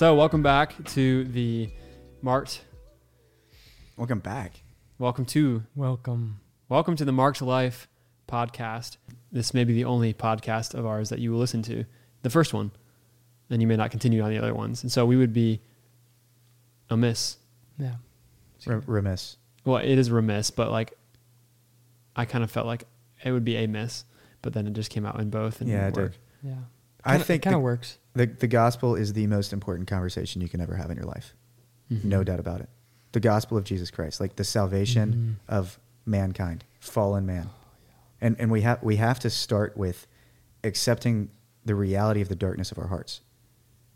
So, welcome back to the Marked. Welcome back. Welcome to Welcome. welcome to the Marked Life podcast. This may be the only podcast of ours that you will listen to. The first one, and you may not continue on the other ones. And so we would be amiss. Yeah. Re- remiss. Well, it is remiss, but like I kind of felt like it would be a miss, but then it just came out in both. And Yeah, didn't it work. Yeah. I Kinda- think it kind of works. the the gospel is the most important conversation you can ever have in your life. Mhm. No doubt about it. The gospel of Jesus Christ, like the salvation Mhm. of mankind, fallen man. And and we have we have to start with accepting the reality of the darkness of our hearts.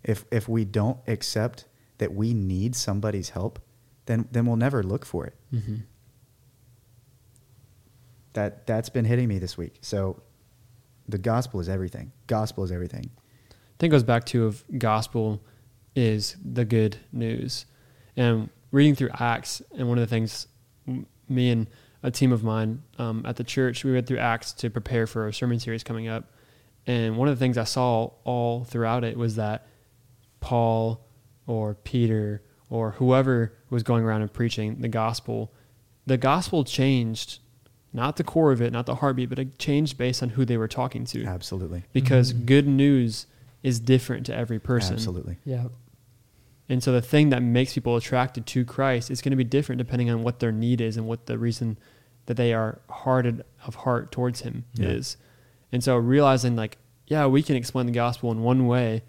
If if we don't accept that we need somebody's help, then then we'll never look for it. Mhm. That that's been hitting me this week. So the gospel is everything. Gospel is everything. I think it goes back to of gospel is the good news. And reading through Acts, and one of the things me and a team of mine um, at the church, we read through Acts to prepare for a sermon series coming up. And one of the things I saw all throughout it was that Paul or Peter or whoever was going around and preaching the gospel, the gospel changed, not the core of it, not the heartbeat, but it changed based on who they were talking to Absolutely. because Mhm. good news is different to every person. Absolutely. Yeah. And so the thing that makes people attracted to Christ is going to be different depending on what their need is and what the reason that they are hearted of heart towards him Yeah. is. And so realizing like, yeah, we can explain the gospel in one way,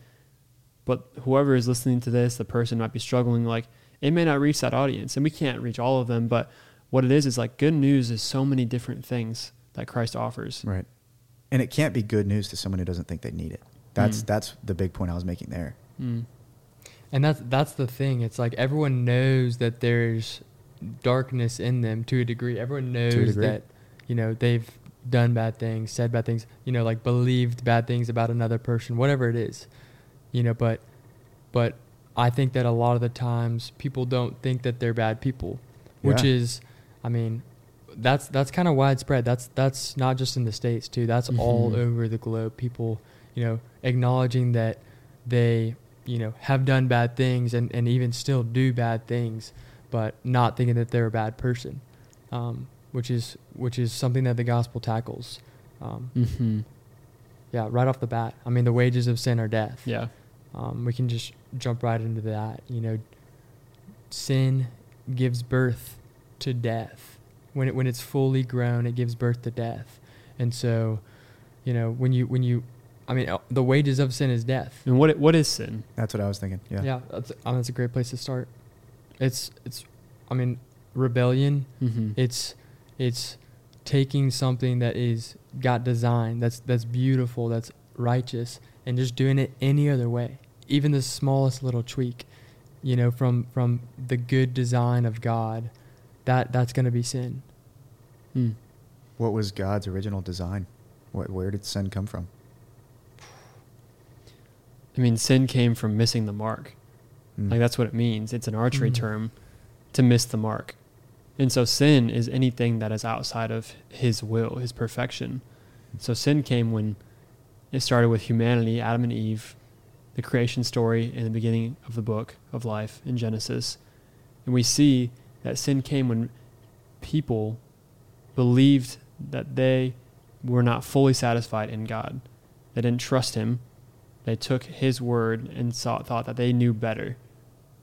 but whoever is listening to this, the person might be struggling like it may not reach that audience and we can't reach all of them, but what it is is like good news is so many different things that Christ offers. Right. And it can't be good news to someone who doesn't think they need it. That's Mm. that's the big point I was making there. Mm. And that's that's the thing. It's like everyone knows that there's darkness in them to a degree. Everyone knows degree. that you know they've done bad things, said bad things, you know, like believed bad things about another person, whatever it is. You know, but but I think that a lot of the times people don't think that they're bad people, which is I mean, that's that's kind of widespread. That's that's not just in the states too. That's all Mhm. over the globe. People, you know, acknowledging that they, you know, have done bad things and, and even still do bad things, but not thinking that they're a bad person, um, which is which is something that the gospel tackles. Um, hmm yeah, right off the bat. I mean, the wages of sin are death. Yeah. Um, we can just jump right into that. You know, sin gives birth to death. When it when it's fully grown, it gives birth to death. And so, you know, when you when you, I mean, uh, the wages of sin is death. And what what is sin? That's what I was thinking. Yeah. Yeah, that's I mean, that's a great place to start. It's it's, I mean, rebellion. Mm-hmm. It's it's taking something that is got design, that's that's beautiful, that's righteous, and just doing it any other way. Even the smallest little tweak, you know, from from the good design of God, that that's going to be sin. Mm. What was God's original design? What, where did sin come from? I mean, sin came from missing the mark. Mm. Like that's what it means. It's an archery Mhm. term to miss the mark. And so sin is anything that is outside of his will, his perfection. So sin came when it started with humanity, Adam and Eve, the creation story in the beginning of the book of life in Genesis. And we see that sin came when people believed that they were not fully satisfied in God. They didn't trust him. They took his word and saw, thought that they knew better,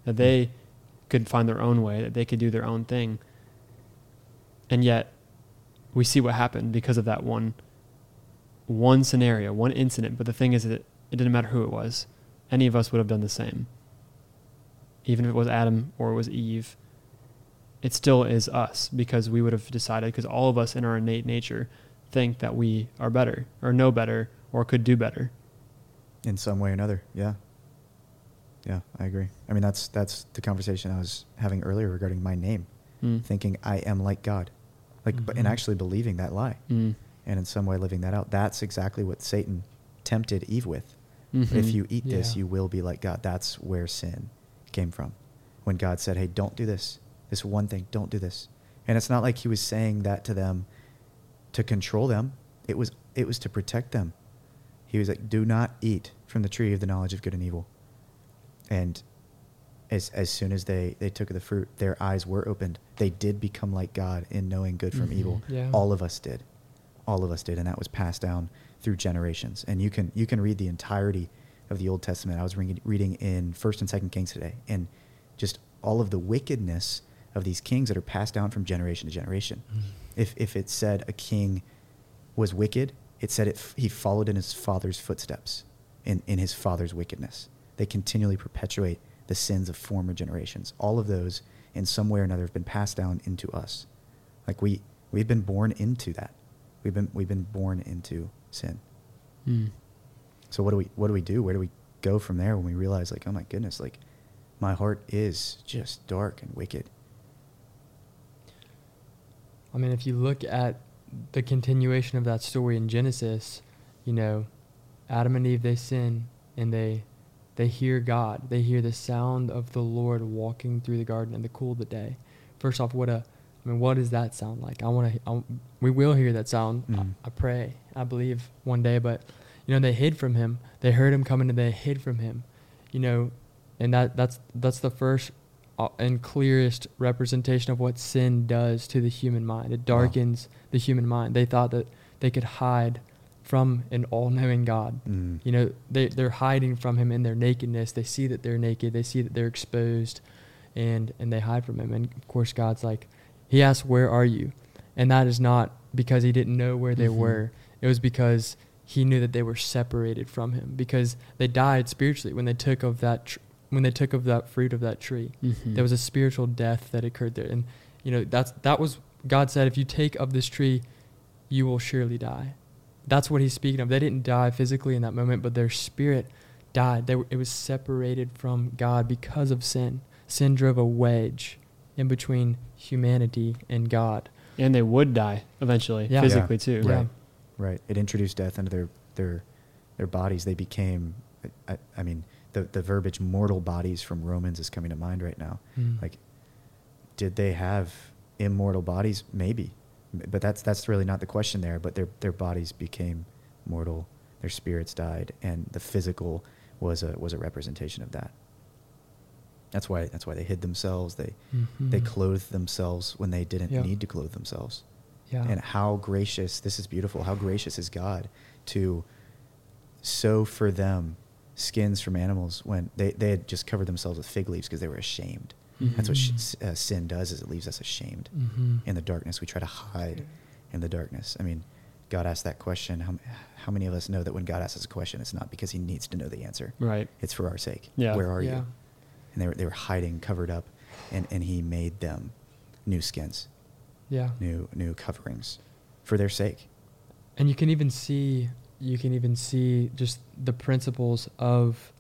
that they could find their own way, that they could do their own thing. And yet, we see what happened because of that one one scenario, one incident. But the thing is that it didn't matter who it was. Any of us would have done the same. Even if it was Adam or it was Eve, it still is us because we would have decided, because all of us in our innate nature think that we are better or know better or could do better. in some way or another. Yeah. Yeah, I agree. I mean, that's that's the conversation I was having earlier regarding my name, Mm. thinking I am like God, like, but and actually believing that lie, Mm. and in some way living that out. That's exactly what Satan tempted Eve with. Mhm. If you eat this, Yeah. you will be like God. That's where sin came from. When God said, "Hey, don't do this. This one thing, don't do this." And it's not like he was saying that to them to control them. It was it was to protect them. He was like, "Do not eat from the tree of the knowledge of good and evil." and as as soon as they they took of the fruit, their eyes were opened. They did become like God in knowing good from Mhm. evil. Yeah. All of us did, all of us did, and that was passed down through generations. And you can you can read the entirety of the Old Testament. I was reading, reading in First and Second Kings today, and just all of the wickedness of these kings that are passed down from generation to generation. Mm. If if it said a king was wicked, it said it he followed in his father's footsteps, in in his father's wickedness. They continually perpetuate the sins of former generations. All of those, in some way or another, have been passed down into us. Like we we've been born into that. We've been we've been born into sin. Mm. So what do we what do we do? Where do we go from there when we realize like, oh my goodness, like my heart is just dark and wicked. I mean, if you look at the continuation of that story in Genesis, you know, Adam and Eve they sin and they they hear God. They hear the sound of the Lord walking through the garden in the cool of the day. First off, what a I mean, what does that sound like? I want to. We will hear that sound. I, Mhm. I pray. I believe one day. But you know, they hid from him. They heard him coming, and they hid from him. You know, and that that's that's the first and clearest representation of what sin does to the human mind. It darkens the human mind. They thought that they could hide from an all-knowing God. Mm. You know, they they're hiding from him in their nakedness. They see that they're naked. They see that they're exposed, and and they hide from him. And of course, God's like, He asks, "Where are you?" And that is not because He didn't know where they Mhm. were. It was because He knew that they were separated from Him because they died spiritually when they took of that tr- when they took of that fruit of that tree. Mhm. There was a spiritual death that occurred there, and you know that's that was God said, "If you take of this tree, you will surely die." That's what He's speaking of. They didn't die physically in that moment, but their spirit died. They were, it was separated from God because of sin. Sin drove a wedge in between humanity and God. and they would die eventually, Yeah. physically Yeah. too. Yeah. Right. Right. It introduced death into their their their bodies. They became. I, I mean, the the verbiage "mortal bodies" from Romans is coming to mind right now. Mm. Like, did they have immortal bodies? Maybe, but that's that's really not the question there. But their their bodies became mortal. Their spirits died, and the physical was a was a representation of that. That's why that's why they hid themselves. They they Mhm. clothed themselves when they didn't Yeah. need to clothe themselves. Yeah. And how gracious, this is beautiful, how gracious is God to sew for them skins from animals when they, they had just covered themselves with fig leaves because they were ashamed. That's what sh- Mhm. uh, sin does is it leaves us ashamed Mhm. in the darkness. We try to hide in the darkness. I mean, God asked that question. How, how many of us know that when God asks us a question, it's not because he needs to know the answer. Right. It's for our sake. Yeah. Where are Yeah. you? And they were, they were hiding, covered up, and, and he made them new skins Yeah. new new coverings for their sake. and you can even see you can even see just the principles of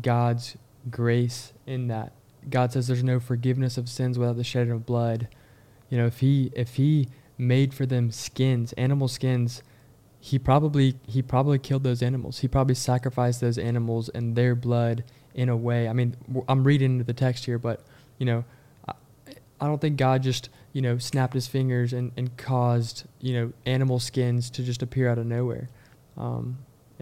God's grace in that. God says there's no forgiveness of sins without the shedding of blood. You know, if he if he made for them skins, animal skins, he probably he probably killed those animals. He probably sacrificed those animals and their blood in a way. I mean, I'm reading into the text here, but you know, I, I don't think God just you know snapped his fingers and, and caused you know animal skins to just appear out of nowhere. Um,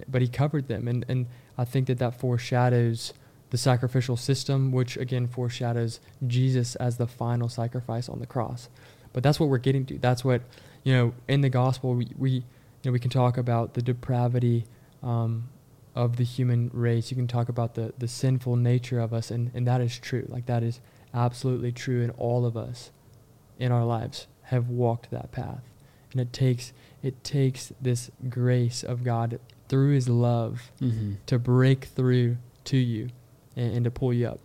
but he covered them, and and I think that that foreshadows the sacrificial system, which again foreshadows Jesus as the final sacrifice on the cross. But that's what we're getting to. That's what you know in the gospel we, we you know we can talk about the depravity um, of the human race. You can talk about the the sinful nature of us, and and that is true. Like that is absolutely true, and all of us in our lives have walked that path, and it takes it takes this grace of God through His love Mm-hmm. to break through to you and, and to pull you up.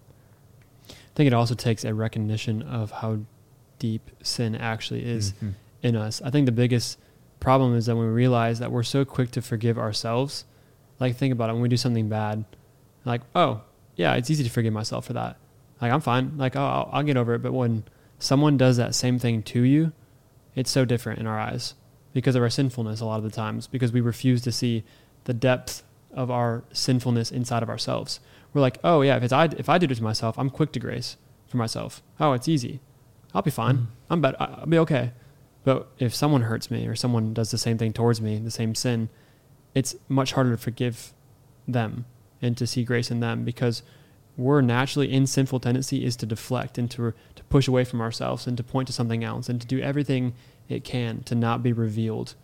I think it also takes a recognition of how deep sin actually is Mhm. in us. I think the biggest problem is that when we realize that we're so quick to forgive ourselves. Like think about it when we do something bad, like oh yeah, it's easy to forgive myself for that. Like I'm fine. Like oh, I'll, I'll get over it. But when someone does that same thing to you, it's so different in our eyes because of our sinfulness a lot of the times because we refuse to see the depth of our sinfulness inside of ourselves. We're like, oh yeah, if it's I if I did it to myself, I'm quick to grace for myself. Oh, it's easy. I'll be fine. Mm. I'm better. I'll be okay. But if someone hurts me or someone does the same thing towards me, the same sin, it's much harder to forgive them and to see grace in them because we're naturally in sinful tendency is to deflect and to to push away from ourselves and to point to something else and to do everything it can to not be revealed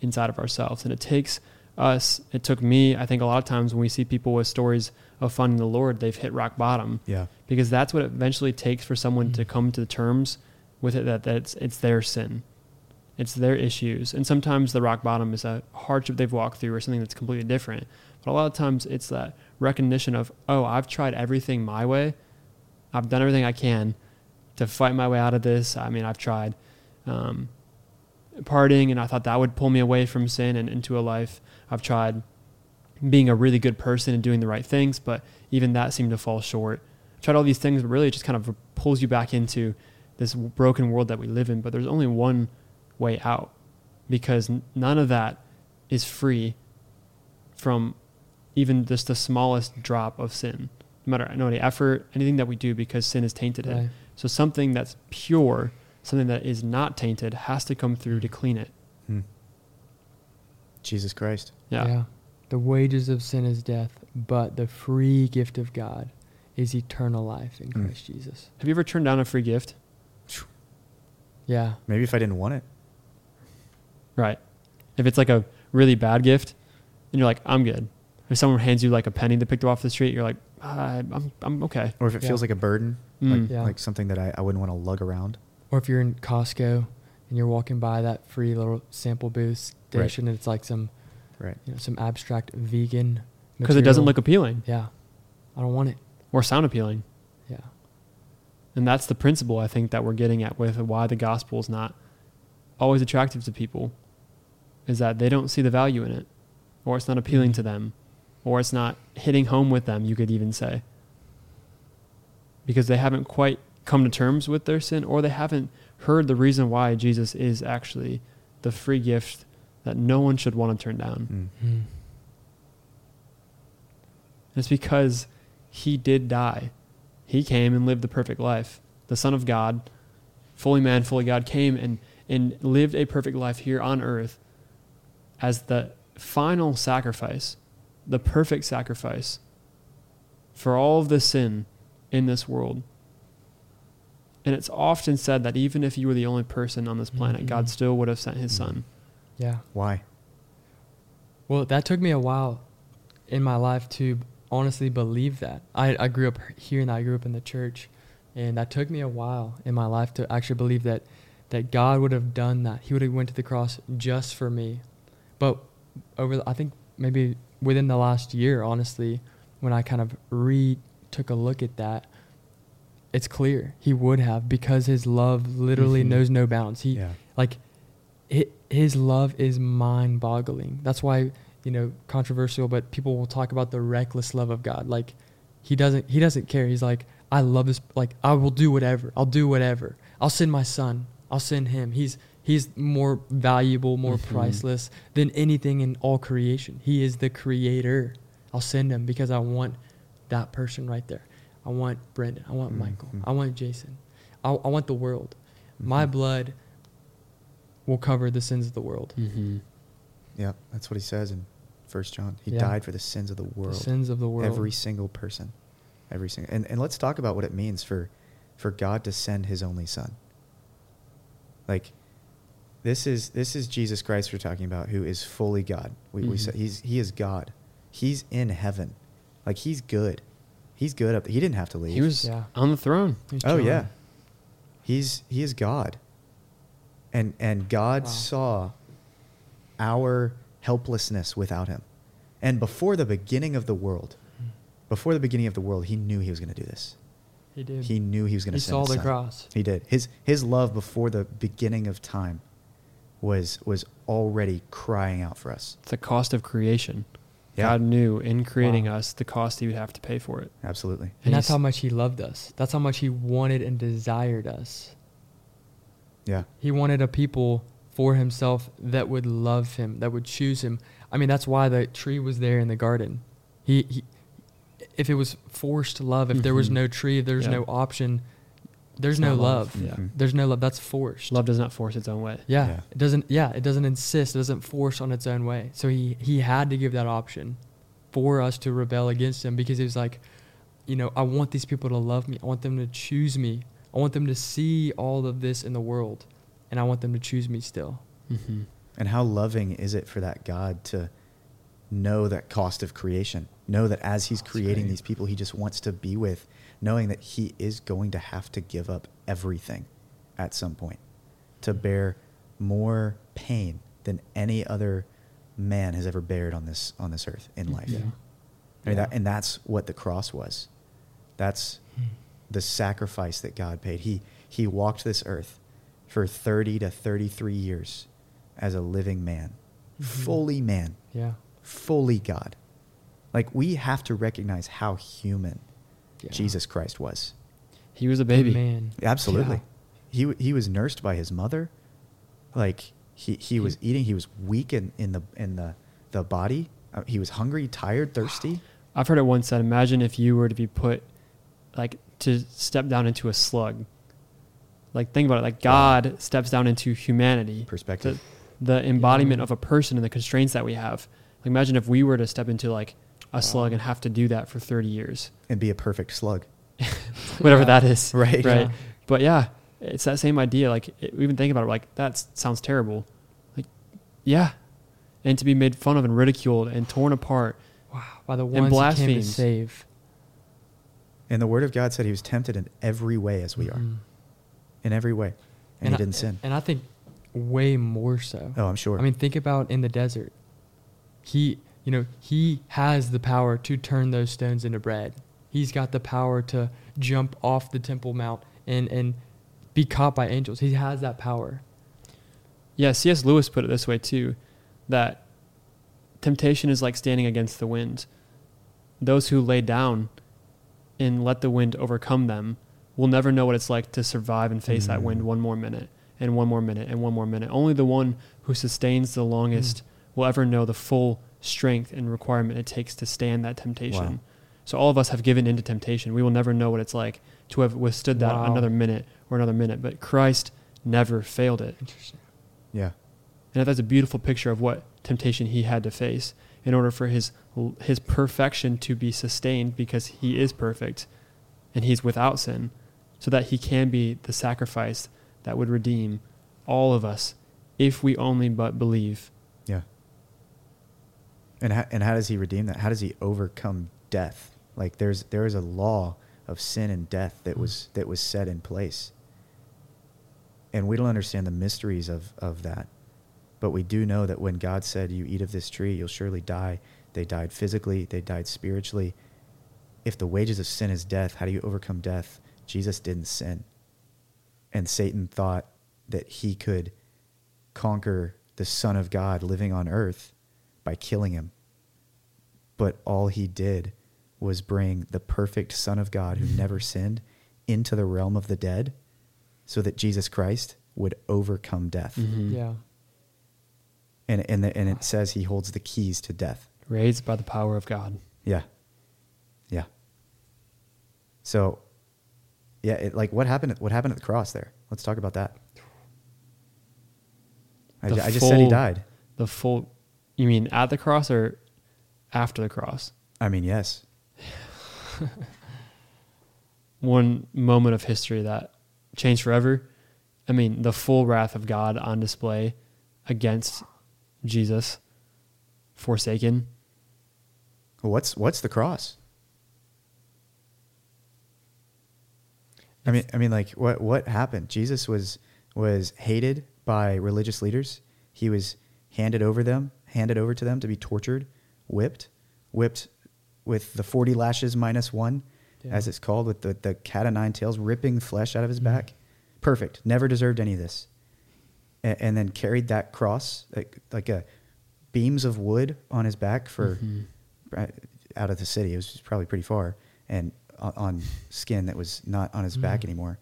inside of ourselves. And it takes us, it took me, I think a lot of times when we see people with stories of finding the Lord, they've hit rock bottom Yeah. because that's what it eventually takes for someone to Mhm. come to terms with it that that's it's their sin. It's their issues. And sometimes the rock bottom is a hardship they've walked through or something that's completely different. But a lot of times it's that recognition of, oh, I've tried everything my way. I've done everything I can to fight my way out of this. I mean, I've tried um, partying, and I thought that would pull me away from sin and into a life. I've tried being a really good person and doing the right things, but even that seemed to fall short. I've tried all these things, but really it just kind of pulls you back into this broken world that we live in. But there's only one way out because none of that is free from even just the smallest drop of sin. No matter no any effort, anything that we do, because sin has tainted it. So something that's pure, something that is not tainted, has to come through to clean it. Hmm. Jesus Christ. Yeah. The wages of sin is death, but the free gift of God is eternal life in Mm. Christ Jesus. Have you ever turned down a free gift? Yeah. Maybe if I didn't want it. Right. If it's like a really bad gift, and you're like, I'm good. If someone hands you like a penny to pick them off the street, you're like, "Ah, I'm, I'm okay. Or if it Yeah. feels like a burden, Mm. like, Yeah. like something that I, I wouldn't want to lug around. Or if you're in Costco and you're walking by that free little sample booth Right. station and it's like some Right. you know, some abstract vegan Because it doesn't look appealing Yeah. I don't want it. or sound appealing. Yeah. And that's the principle I think that we're getting at with why the gospel is not always attractive to people is that they don't see the value in it or it's not appealing Mhm. to them or it's not hitting home with them, you could even say. Because they haven't quite come to terms with their sin or they haven't heard the reason why Jesus is actually the free gift that no one should want to turn down. Mm. Mm. It's because he did die. He came and lived the perfect life. The Son of God, fully man, fully God, came and, and lived a perfect life here on earth as the final sacrifice, the perfect sacrifice for all of the sin in this world. And it's often said that even if you were the only person on this planet, God Mhm. still would have sent his son. Yeah. Why? Well, that took me a while in my life to honestly believe that. I, I grew up here and I grew up in the church, and that took me a while in my life to actually believe that that God would have done that. He would have went to the cross just for me. But over, the, I think maybe within the last year, honestly, when I kind of re took a look at that, it's clear. He would have because his love literally Mhm. knows no bounds. He yeah. like hi his love is mind boggling that's why you know controversial but people will talk about the reckless love of god. Like he doesn't he doesn't care. He's like i love this like i will do whatever. I'll do whatever. I'll send my son. I'll send him. He's he's more valuable more Mhm. priceless than anything in all creation. He is the creator. I'll send him because i want that person right there i want brendan i want michael Mhm. i want jason I, I want the world my Mhm. blood will cover the sins of the world. Mm-hmm. Yeah, that's what he says in First John. He Yeah. died for the sins of the world. The sins of the world. Every single person. Every single and, and let's talk about what it means for for God to send his only son. Like this is this is Jesus Christ we're talking about who is fully God. We we Mhm. said he's he is God. He's in heaven. Like he's good. He's good up he didn't have to leave. He was Yeah. on the throne. Oh yeah. He's he is God. And and God Wow. saw our helplessness without him. And before the beginning of the world, before the beginning of the world, he knew he was going to do this. He did. He knew he was going to He send saw his the son. cross. He did. His his love before the beginning of time was was already crying out for us. It's the cost of creation. Yeah. God knew in creating Wow. us the cost he would have to pay for it. Absolutely. And that's how much he loved us. That's how much he wanted and desired us. Yeah. He wanted a people for himself that would love him, that would choose him. I mean, that's why the tree was there in the garden. He, he if it was forced love, if there was Mhm. no tree, if there's Yeah. no option, there's no love. love. Yeah. Mhm. There's no love. That's forced. Love does not force its own way. Yeah, Yeah. it doesn't. Yeah, it doesn't insist. It doesn't force on its own way. So he he had to give that option for us to rebel against him because he was like, you know, I want these people to love me. I want them to choose me. I want them to see all of this in the world, and I want them to choose me still. Mm-hmm. And how loving is it for that God to know that cost of creation? Know that as He's That's creating great. these people He just wants to be with, knowing that He is going to have to give up everything at some point to bear more pain than any other man has ever bared on this on this earth in life. Yeah. I mean, Yeah. that, and that's what the cross was. That's the sacrifice that God paid. He he walked this earth for 30 to 33 years as a living man, Mhm. fully man, Yeah. fully God. Like we have to recognize how human yeah. Jesus Christ was. He was a baby. Man. Absolutely. Yeah. He he was nursed by his mother. Like he he was eating, he was weak in, in the in the the body. Uh, he was hungry, tired, thirsty. I've heard it once said, imagine if you were to be put, like, to step down into a slug. Like, think about it. Like, God steps down into humanity, Perspective. the, the embodiment Yeah. of a person and the constraints that we have. Like, imagine if we were to step into, like, a Wow. slug and have to do that for 30 years, and be a perfect slug. whatever Yeah. that is. Right. Right. Yeah. But yeah, it's that same idea. Like, it, we even think about it, like, that sounds terrible. Like, yeah. And to be made fun of and ridiculed and torn apart. Wow. By the ones who came to blasphemes. save. And the word of God said he was tempted in every way as we are. Mhm. In every way. And, he I- didn't sin. And I think way more so. Oh, I'm sure. I mean, think about in the desert. He, you know, he has the power to turn those stones into bread. He's got the power to jump off the Temple Mount and and be caught by angels. He has that power. Yeah, C.S. Lewis put it this way too that temptation is like standing against the wind. Those who lay down and let the wind overcome them will never know what it's like to survive and face that wind Mm. one more minute and one more minute and one more minute. Only the one who sustains the longest will ever know the full strength and requirement it takes to stand that temptation. Wow. So all of us have given into temptation. We will never know what it's like to have withstood that Wow. another minute or another minute, but Christ never failed it. Interesting. yeah. And that's a beautiful picture of what temptation he had to face in order for his his perfection to be sustained because he is perfect and he's without sin so that he can be the sacrifice that would redeem all of us if we only but believe. And how, and how does he redeem that? How does he overcome death? Like there's there is a law of sin and death that was mm. that was set in place. And we don't understand the mysteries of, of that. But we do know that when God said, You eat of this tree, you'll surely die, they died physically, they died spiritually. If the wages of sin is death, how do you overcome death? Jesus didn't sin. And Satan thought that he could conquer the Son of God living on earth by killing him. But all he did was bring the perfect Son of God who never sinned into the realm of the dead so that Jesus Christ would overcome death. Mhm. Yeah. And, and, the, and it says he holds the keys to death. Raised by the power of God. Yeah. Yeah. So, yeah, it, like what happened? What happened at the cross there? Let's talk about that. I, The I just said he died. The full you mean at the cross or after the cross? I mean, yes. one moment of history that changed forever. I mean, the full wrath of God on display against Jesus, forsaken. What's what's the cross? I mean, I mean, like what what happened? Jesus was was hated by religious leaders. He was handed over them, handed over to them to be tortured, whipped, whipped with the forty lashes minus one, Yeah. as it's called, with the the cat o' nine tails, ripping flesh out of his Mhm. back. Perfect. Never deserved any of this. And, and then carried that cross like like a beams of wood on his back for Mhm. right out of the city. It was probably pretty far, and on, on skin that was not on his back Mm. anymore,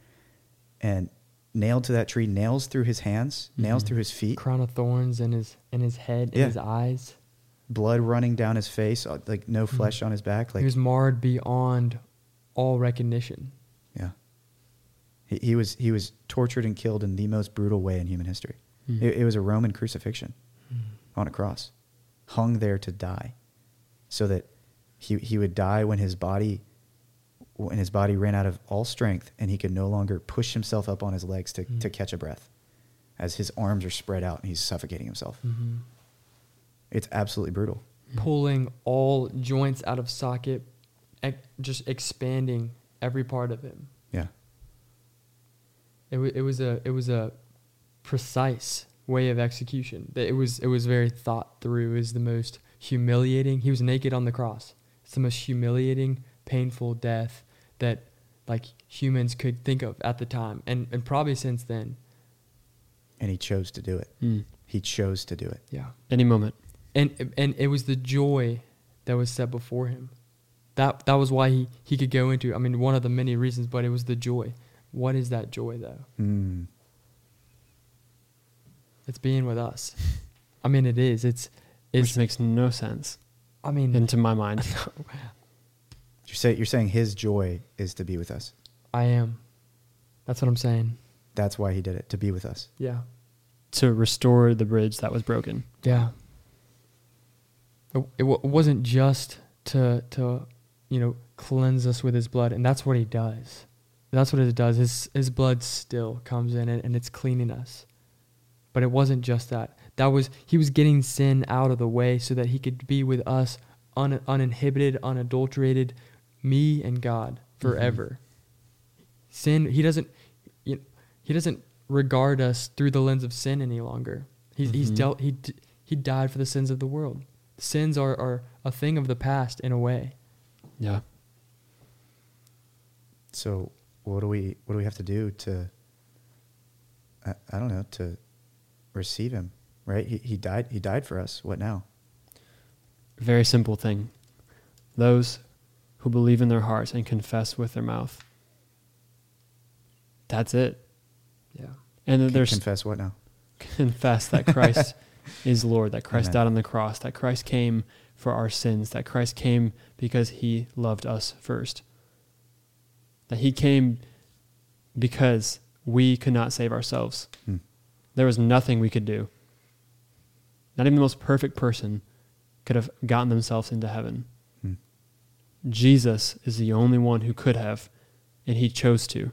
and nailed to that tree. Nails through his hands, nails Mhm. through his feet, Crown of thorns in his in his head, in his eyes. blood running down his face, uh, like no flesh on his back. Like he was marred beyond all recognition. yeah, he, he was he was tortured and killed in the most brutal way in human history. Mm. It, it was a Roman crucifixion on a cross, hung there to die, so that he he would die when his body when his body ran out of all strength and he could no longer push himself up on his legs to, Mm. to catch a breath as his arms are spread out and he's suffocating himself. Mm-hmm. It's absolutely brutal. Pulling all joints out of socket, ec- just expanding every part of him. Yeah. It, wa it was a it was a precise way of execution. That It was it was very thought through. It was the most humiliating. He was naked on the cross. It's the most humiliating, painful death that like humans could think of at the time, and and probably since then. And he chose to do it. Mm. He chose to do it. Yeah. Any moment. and and it was the joy that was set before him. That that was why he he could go into. I mean, one of the many reasons, but it was the joy. What is that joy though? Mm. It's being with us. I mean, it is. It's Which makes no sense I mean, into my mind. You're, say, you're saying his joy is to be with us. I am. That's what I'm saying. That's why he did it, to be with us. Yeah. to restore the bridge that was broken. Yeah. It, it, wa- it wasn't just to to you know cleanse us with his blood, and that's what he does. That's what it does. His his blood still comes in it, and it's cleaning us. But it wasn't just that. That was he was getting sin out of the way so that he could be with us, un, uninhibited, unadulterated, me and God forever. Sin. He doesn't. You he doesn't regard us through the lens of sin any longer. He's he's Mhm. dealt. He he died for the sins of the world. Sins are are a thing of the past in a way. Yeah. So what do we what do we have to do to I, I don't know, to receive him, right? He he died he died for us. What now? Very simple thing. Those who believe in their hearts and confess with their mouth. That's it. Yeah. And then there's confess what now? confess that Christ is Lord, that Christ Amen. died on the cross, that Christ came for our sins, that Christ came because he loved us first. That he came because we could not save ourselves. Hmm. There was nothing we could do. Not even the most perfect person could have gotten themselves into heaven. Jesus is the only one who could have, and he chose to.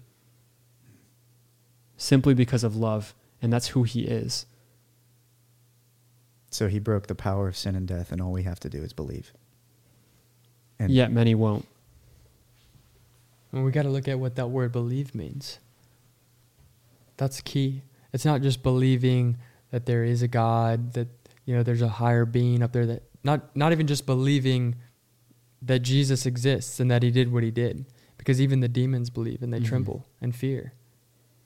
Simply because of love, and that's who he is. So he broke the power of sin and death, and all we have to do is believe. And Yet many won't. And we got to look at what that word believe means. That's key. It's not just believing that there is a God, that you know there's a higher being up there that not not even just believing that Jesus exists and that he did what he did because even the demons believe and they Mhm. tremble and fear.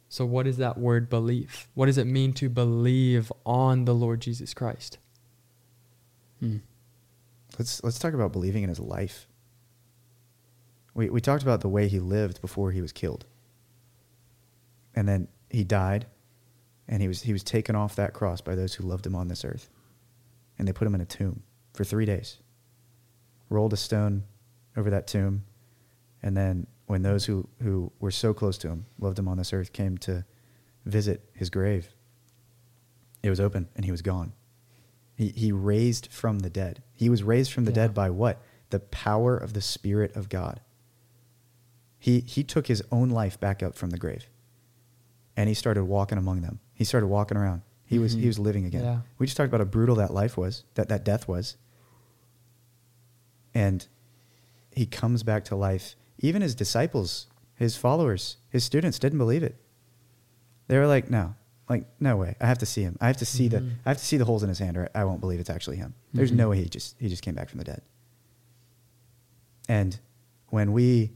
So what is that word belief? What does it mean to believe on the Lord Jesus Christ? Hmm. let's let's talk about believing in his life. We we talked about the way he lived before he was killed. And then he died and he was he was taken off that cross by those who loved him on this earth. And they put him in a tomb for 3 days. Rolled a stone over that tomb and then when those who who were so close to him, loved him on this earth came to visit his grave, it was open and he was gone. He, he raised from the dead. He was raised from the Yeah. dead by what? The power of the Spirit of God. He, he took his own life back up from the grave and he started walking among them. He started walking around. He was, he Mhm. was living again. Yeah. We just talked about how brutal that life was, that, that death was. And he comes back to life. Even his disciples, his followers, his students didn't believe it. They were like, no, like, no way. I have to see him. I have to see the, Mhm. I have to see the holes in his hand or I won't believe it's actually him. There's Mhm. no way he just, he just came back from the dead. And when we,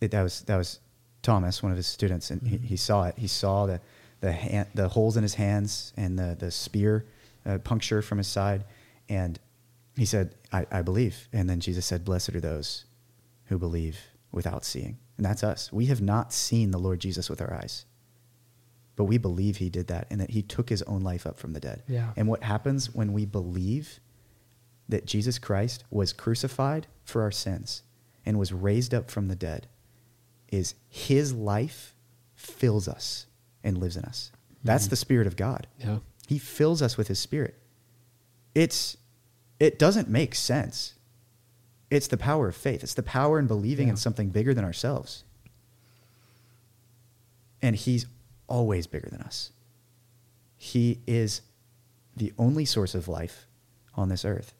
it, that was, that was Thomas, one of his students, and he, Mhm. he saw it. He saw the, the hand, the holes in his hands and the, the spear uh, puncture from his side. And he said, I, I believe. And then Jesus said, blessed are those who believe without seeing. And that's us. We have not seen the Lord Jesus with our eyes, but we believe he did that and that he took his own life up from the dead. Yeah. And what happens when we believe that Jesus Christ was crucified for our sins and was raised up from the dead is his life fills us and lives in us. That's Mhm. the spirit of God. Yeah. He fills us with his spirit. It's it doesn't make sense. It's the power of faith. It's the power in believing Yeah. in something bigger than ourselves. And he's always bigger than us. He is the only source of life on this earth.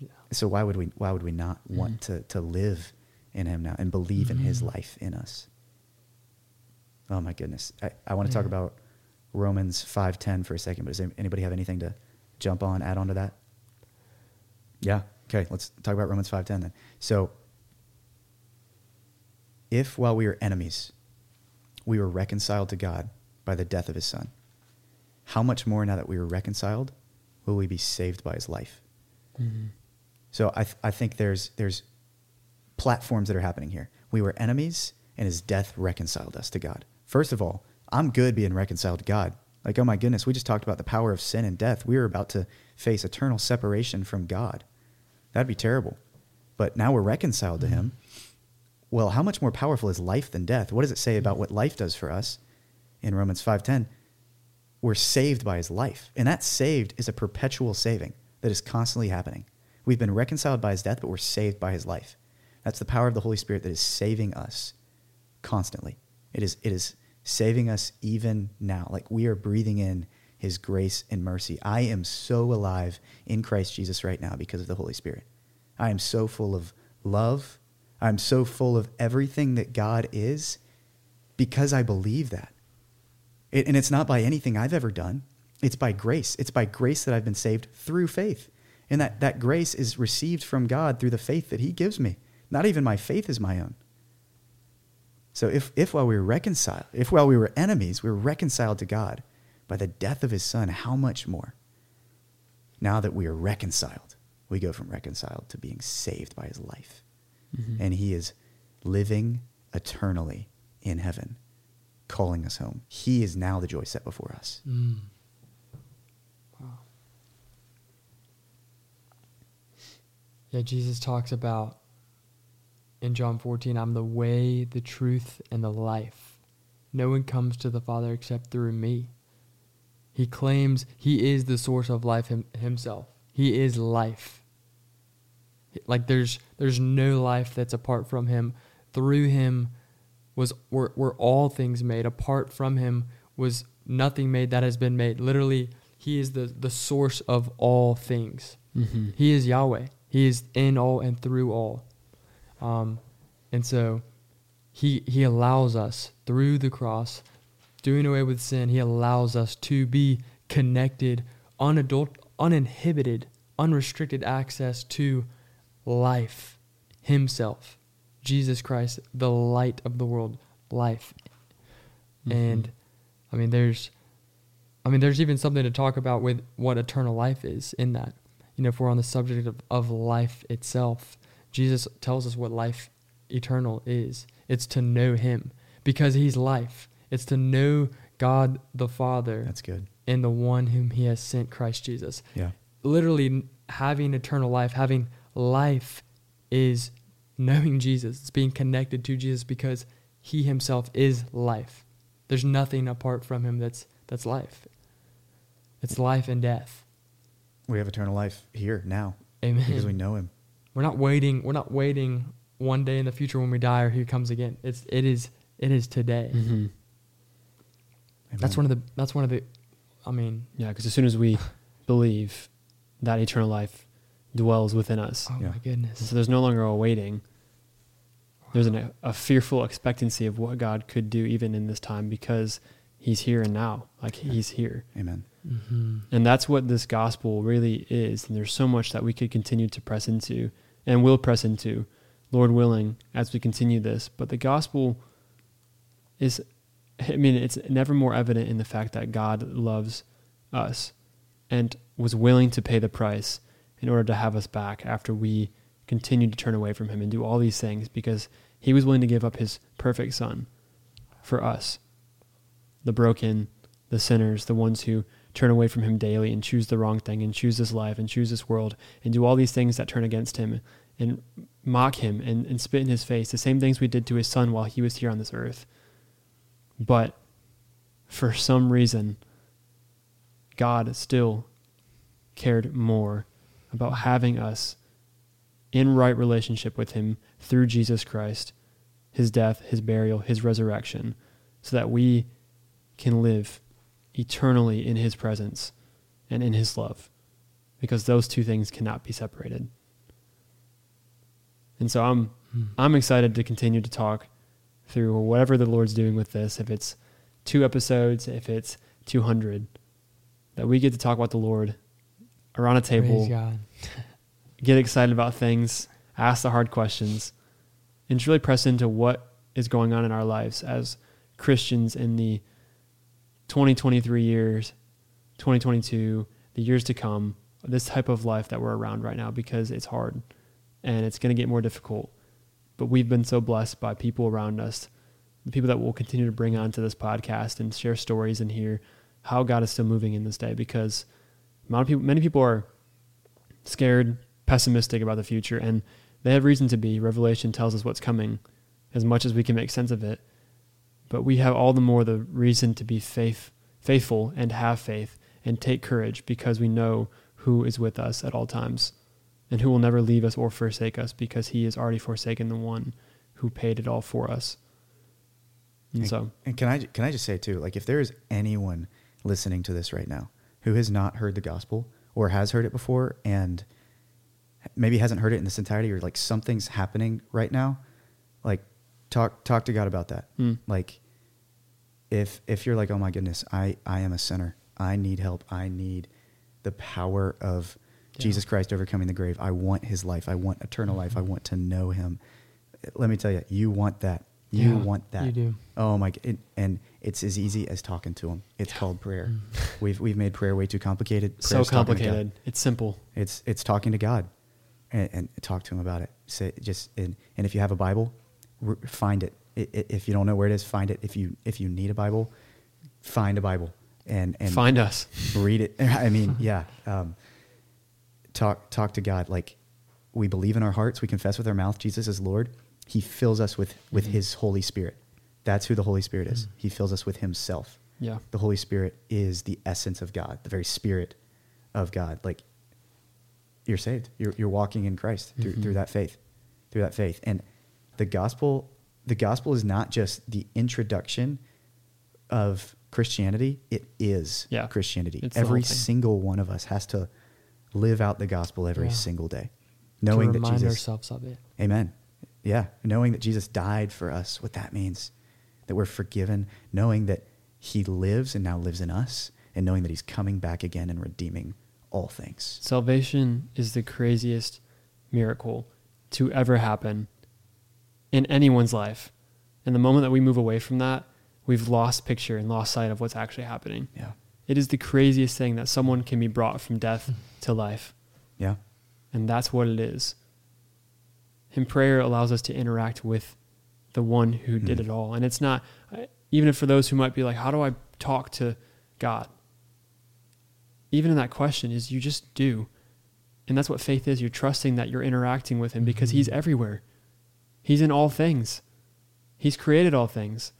Yeah. So why would we why would we not want to to live in him now and believe in his Mhm. life in us? Oh my goodness. I, I want to talk about Romans 5:10 for a second, but does anybody have anything to jump on, add on to that? Yeah. Okay, let's talk about Romans 5:10 then. So if while we were enemies, we were reconciled to God by the death of his son, how much more now that we were reconciled will we be saved by his life? Mhm. So I, th- I think there's, there's platforms that are happening here. We were enemies, and his death reconciled us to God. First of all, I'm good being reconciled to God. Like, oh my goodness, we just talked about the power of sin and death. We were about to face eternal separation from God. That'd be terrible. But now we're reconciled to him. Well, how much more powerful is life than death? What does it say about what life does for us in Romans 5:10? We're saved by his life. And that saved is a perpetual saving that is constantly happening. We've been reconciled by his death, but we're saved by his life. That's the power of the Holy Spirit that is saving us constantly. It is it is saving us even now. Like we are breathing in his grace and mercy. I am so alive in Christ Jesus right now because of the Holy Spirit. I am so full of love. I'm so full of everything that God is because I believe that. It, and it's not by anything I've ever done. It's by grace. It's by grace that I've been saved through faith. And that, that grace is received from God through the faith that he gives me. Not even my faith is my own. So if, if while we were reconciled, if while we were enemies, we were reconciled to God by the death of his son, how much more? Now that we are reconciled, we go from reconciled to being saved by his life. Mhm. And he is living eternally in heaven, calling us home. He is now the joy set before us. Mm. Wow. Yeah, Jesus talks about in John 14, I'm the way, the truth, and the life. No one comes to the Father except through me. He claims he is the source of life him, himself. He is life. Like there's there's no life that's apart from him. Through him was were, were all things made. Apart from him was nothing made that has been made. Literally, he is the, the source of all things. Mhm. He is Yahweh. He is in all and through all. Um, and so he he allows us through the cross, doing away with sin, he allows us to be connected, unadult, uninhibited, unrestricted access to life himself. Jesus Christ, the light of the world, life. Mm-hmm. And I mean there's I mean there's even something to talk about with what eternal life is in that. You know, if we're on the subject of, of life itself, Jesus tells us what life eternal is. It's to know him because he's life. It's to know God the Father That's good. and the one whom he has sent, Christ Jesus. Yeah. Literally having eternal life, having life is knowing Jesus. It's being connected to Jesus because he himself is life. There's nothing apart from him that's that's life. It's life and death. We have eternal life here now Amen. because we know him. We're not waiting. We're not waiting one day in the future when we die or he comes again. It's it is it is today. Mm-hmm. Mhm. That's one of the that's one of the I mean, Yeah, because as soon as we believe, that eternal life dwells within us. oh Yeah. my goodness. So there's no longer a waiting. There's an, a fearful expectancy of what God could do even in this time because He's here and now. Like He's here. Amen. Mm-hmm. And that's what this gospel really is. And there's so much that we could continue to press into and will press into, Lord willing, as we continue this. But the gospel is, I mean, it's never more evident in the fact that God loves us and was willing to pay the price in order to have us back after we continued to turn away from Him and do all these things because He was willing to give up His perfect Son for us, the broken, the sinners, the ones who turn away from him daily and choose the wrong thing and choose this life and choose this world and do all these things that turn against him and mock him and, and spit in his face, the same things we did to his son while he was here on this earth. But for some reason, God still cared more about having us in right relationship with Him through Jesus Christ, His death, His burial, His resurrection, so that we can live eternally in His presence and in His love, because those two things cannot be separated. And so I'm Hmm. I'm excited to continue to talk through whatever the Lord's doing with this. If it's two episodes, if it's 200, that we get to talk about the Lord around a table, God. get excited about things, ask the hard questions, and just really press into what is going on in our lives as Christians in the 2023 years, 2022, the years to come, this type of life that we're around right now because it's hard and it's going to get more difficult. But we've been so blessed by people around us, the people that we'll continue to bring onto this podcast and share stories and hear how God is still moving in this day because people, many people are scared, pessimistic about the future, and they have reason to be. Revelation tells us what's coming as much as we can make sense of it. But we have all the more the reason to be faith, faithful and have faith and take courage because we know who is with us at all times and who will never leave us or forsake us because he has already forsaken the one who paid it all for us. And And- so, And can I can I just say too, like if there is anyone listening to this right now who has not heard the gospel or has heard it before and maybe hasn't heard it in its entirety or like something's happening right now, like talk talk to God about that. mm, Like if if you're like, "Oh my goodness, I I am a sinner. I need help. I need the power of Yeah. Jesus Christ overcoming the grave. I want his life. I want eternal life. I want to know him." Let me tell you, you want that. You Yeah, want that. You do. Oh my! It, and it's as easy as talking to him. It's called prayer. We've we've made prayer way too complicated. Mm. so Prayer's God. complicated. It's simple. It's it's talking to God, and, and talk to Him about it. Say just and, and if you have a Bible, find it. If you don't know where it is, find it. If you if you need a Bible, find a Bible and and Find us. read it. I mean, yeah. Um, talk talk to God. Like we believe in our hearts, we confess with our mouth Jesus is Lord. He fills us with with Mhm. His Holy Spirit. That's who the Holy Spirit is. Mhm. He fills us with Himself. Yeah. The Holy Spirit is the essence of God, the very Spirit of God. Like you're saved. You're you're walking in Christ through Mhm. through that faith, through that faith. And the gospel, the gospel is not just the introduction of Christianity. It is Yeah. Christianity. It's every single one of us has to live out the gospel every Yeah. single day, knowing that Jesus. ourselves of it. Amen. Yeah, knowing that Jesus died for us, what that means, that we're forgiven, knowing that He lives and now lives in us, and knowing that He's coming back again and redeeming all things. Salvation is the craziest miracle to ever happen in anyone's life. And the moment that we move away from that, we've lost picture and lost sight of what's actually happening. Yeah, It is the craziest thing that someone can be brought from death to life. yeah, And that's what it is. And prayer allows us to interact with the one who did Mhm. it all. And it's not, even for those who might be like, how do I talk to God? Even in that question is you just do. And that's what faith is. You're trusting that you're interacting with him because he's Mhm. everywhere. He's in all things. He's created all things.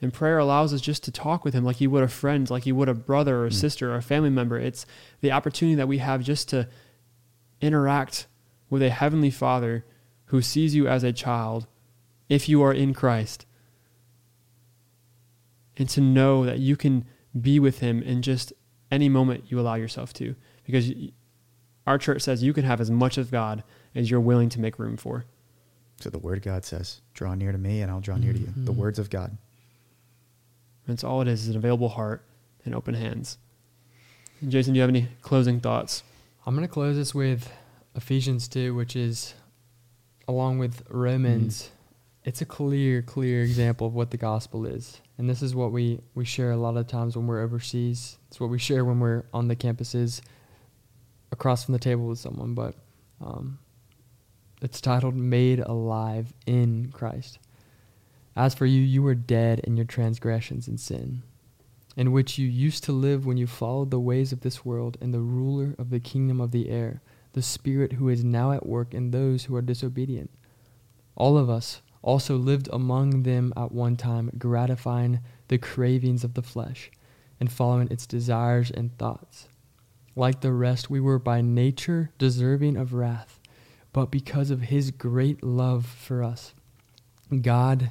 And prayer allows us just to talk with him like you would a friend, like you would a brother or a Mm. sister or a family member. It's the opportunity that we have just to interact with a heavenly father who sees you as a child if you are in Christ. And to know that you can be with him in just any moment you allow yourself to. Because our church says you can have as much of God as you're willing to make room for. So the Word God says, "Draw near to me, and I'll draw near to you." The Mhm. words of God. And it's all it is, is an available heart and open hands. And Jason, do you have any closing thoughts? I'm going to close this with Ephesians 2, which is along with Romans. It's a clear, clear example of what the gospel is. And this is what we, we share a lot of times when we're overseas. It's what we share when we're on the campuses across from the table with someone. But um, it's titled Made Alive in Christ. As for you, you were dead in your transgressions and sin, in which you used to live when you followed the ways of this world and the ruler of the kingdom of the air, the spirit who is now at work in those who are disobedient. All of us also lived among them at one time, gratifying the cravings of the flesh and following its desires and thoughts. Like the rest, we were by nature deserving of wrath. but because of his great love for us. God,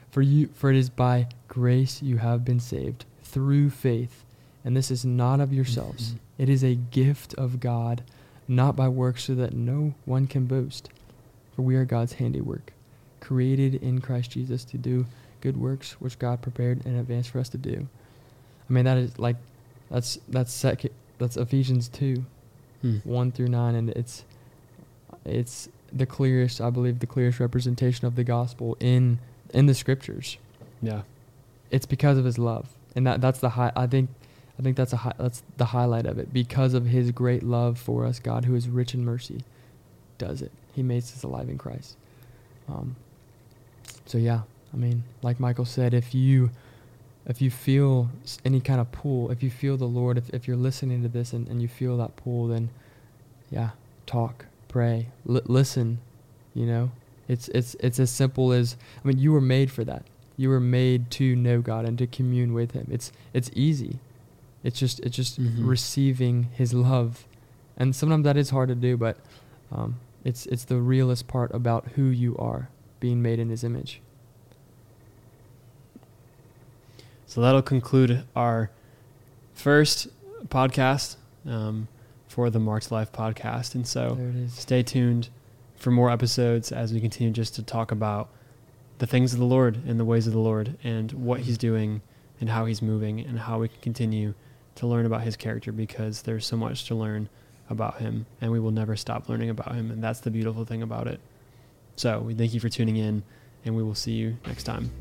For you for it is by grace you have been saved through faith, and this is not of yourselves. Mm-hmm. It is a gift of God, not by works so that no one can boast. For we are God's handiwork, created in Christ Jesus to do good works which God prepared in advance for us to do. I mean that is like that's that's second that's Ephesians 2 Hmm. 1 through 9 and it's it's the clearest I believe the clearest representation of the gospel in in the scriptures. Yeah. It's because of his love. And that that's the high I think I think that's a high, that's the highlight of it because of his great love for us God who is rich in mercy does it. He makes us alive in Christ. Um so yeah, I mean, like Michael said, if you if you feel any kind of pull, if you feel the Lord, if, if you're listening to this and, and you feel that pull, then yeah, talk, pray, li- listen. You know, it's it's it's as simple as I mean, you were made for that. You were made to know God and to commune with Him. It's it's easy. It's just it's just Mhm. receiving His love, and sometimes that is hard to do, but um, it's it's the realest part about who you are, being made in His image. So that'll conclude our first podcast um, for the Mark's Life podcast. And so there it is. stay tuned for more episodes as we continue just to talk about the things of the Lord and the ways of the Lord and what He's doing and how He's moving and how we can continue to learn about His character because there's so much to learn about Him and we will never stop learning about Him. And that's the beautiful thing about it. So we thank you for tuning in and we will see you next time.